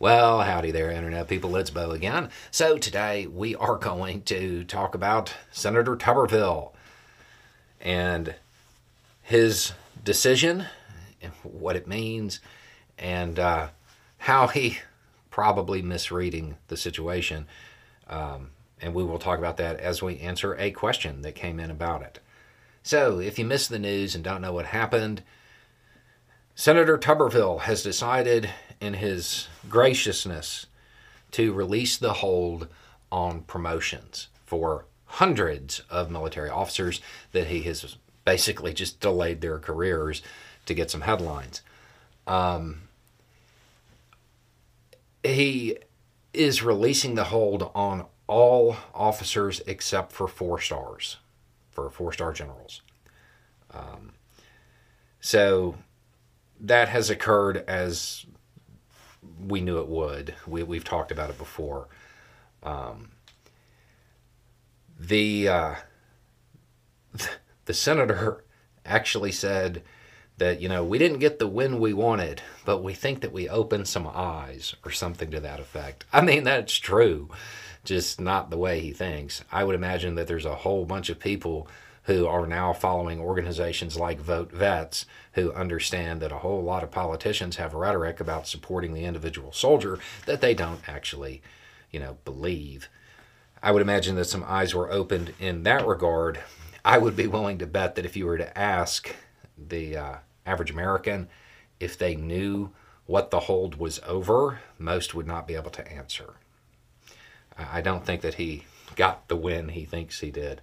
Well, howdy there, Internet people. It's Beau again. So, today we are going to talk about Senator Tuberville and his decision, and what it means, and uh, how he probably misreading the situation. Um, and we will talk about that as we answer a question that came in about it. So, if you missed the news and don't know what happened, Senator Tuberville has decided in his graciousness to release the hold on promotions for hundreds of military officers that he has basically just delayed their careers to get some headlines. Um, he is releasing the hold on all officers except for four stars, for four star generals. Um, so that has occurred as we knew it would. We, we've talked about it before. Um, the uh, the senator actually said that you know we didn't get the win we wanted, but we think that we opened some eyes or something to that effect. I mean that's true, just not the way he thinks. I would imagine that there's a whole bunch of people who are now following organizations like Vote Vets, who understand that a whole lot of politicians have rhetoric about supporting the individual soldier that they don't actually, you know, believe. I would imagine that some eyes were opened in that regard. I would be willing to bet that if you were to ask the uh, average American if they knew what the hold was over, most would not be able to answer. I don't think that he got the win he thinks he did.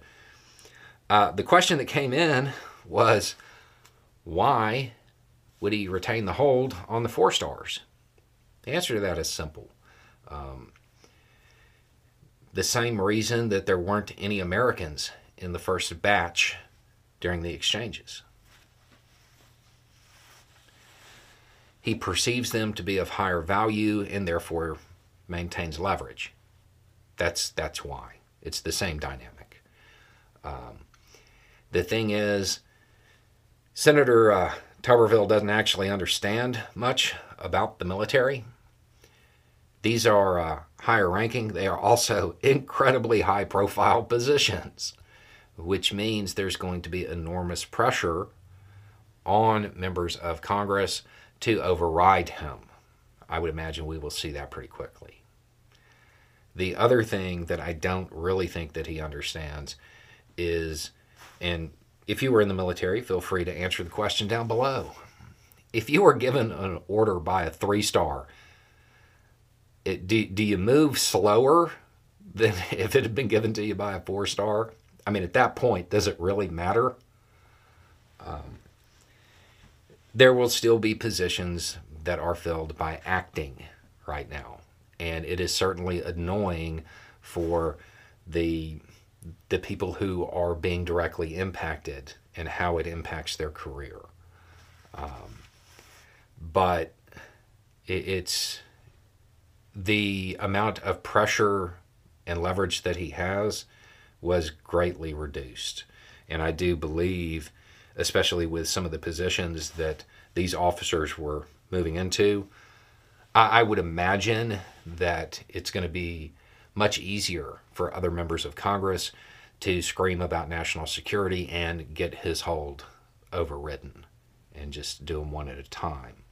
Uh, the question that came in was why would he retain the hold on the four stars? The answer to that is simple. Um, the same reason that there weren't any Americans in the first batch during the exchanges. He perceives them to be of higher value and therefore maintains leverage. That's that's why. It's the same dynamic. Um, the thing is, Senator uh, Tuberville doesn't actually understand much about the military. These are uh, higher ranking, they are also incredibly high profile positions, which means there's going to be enormous pressure on members of Congress to override him. I would imagine we will see that pretty quickly. The other thing that I don't really think that he understands is and if you were in the military, feel free to answer the question down below. If you were given an order by a three star, it, do, do you move slower than if it had been given to you by a four star? I mean, at that point, does it really matter? Um, there will still be positions that are filled by acting right now. And it is certainly annoying for the the people who are being directly impacted and how it impacts their career. Um, but it, it's the amount of pressure and leverage that he has was greatly reduced. And I do believe, especially with some of the positions that these officers were moving into, I, I would imagine that it's going to be much easier for other members of Congress to scream about national security and get his hold overridden and just do them one at a time.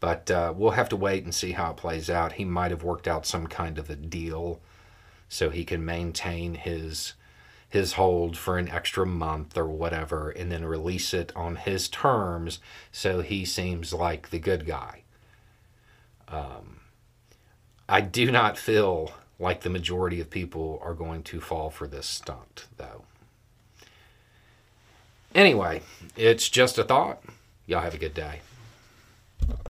But uh, we'll have to wait and see how it plays out. He might have worked out some kind of a deal so he can maintain his his hold for an extra month or whatever and then release it on his terms so he seems like the good guy. Um, I do not feel like the majority of people are going to fall for this stunt, though. Anyway, it's just a thought. Y'all have a good day.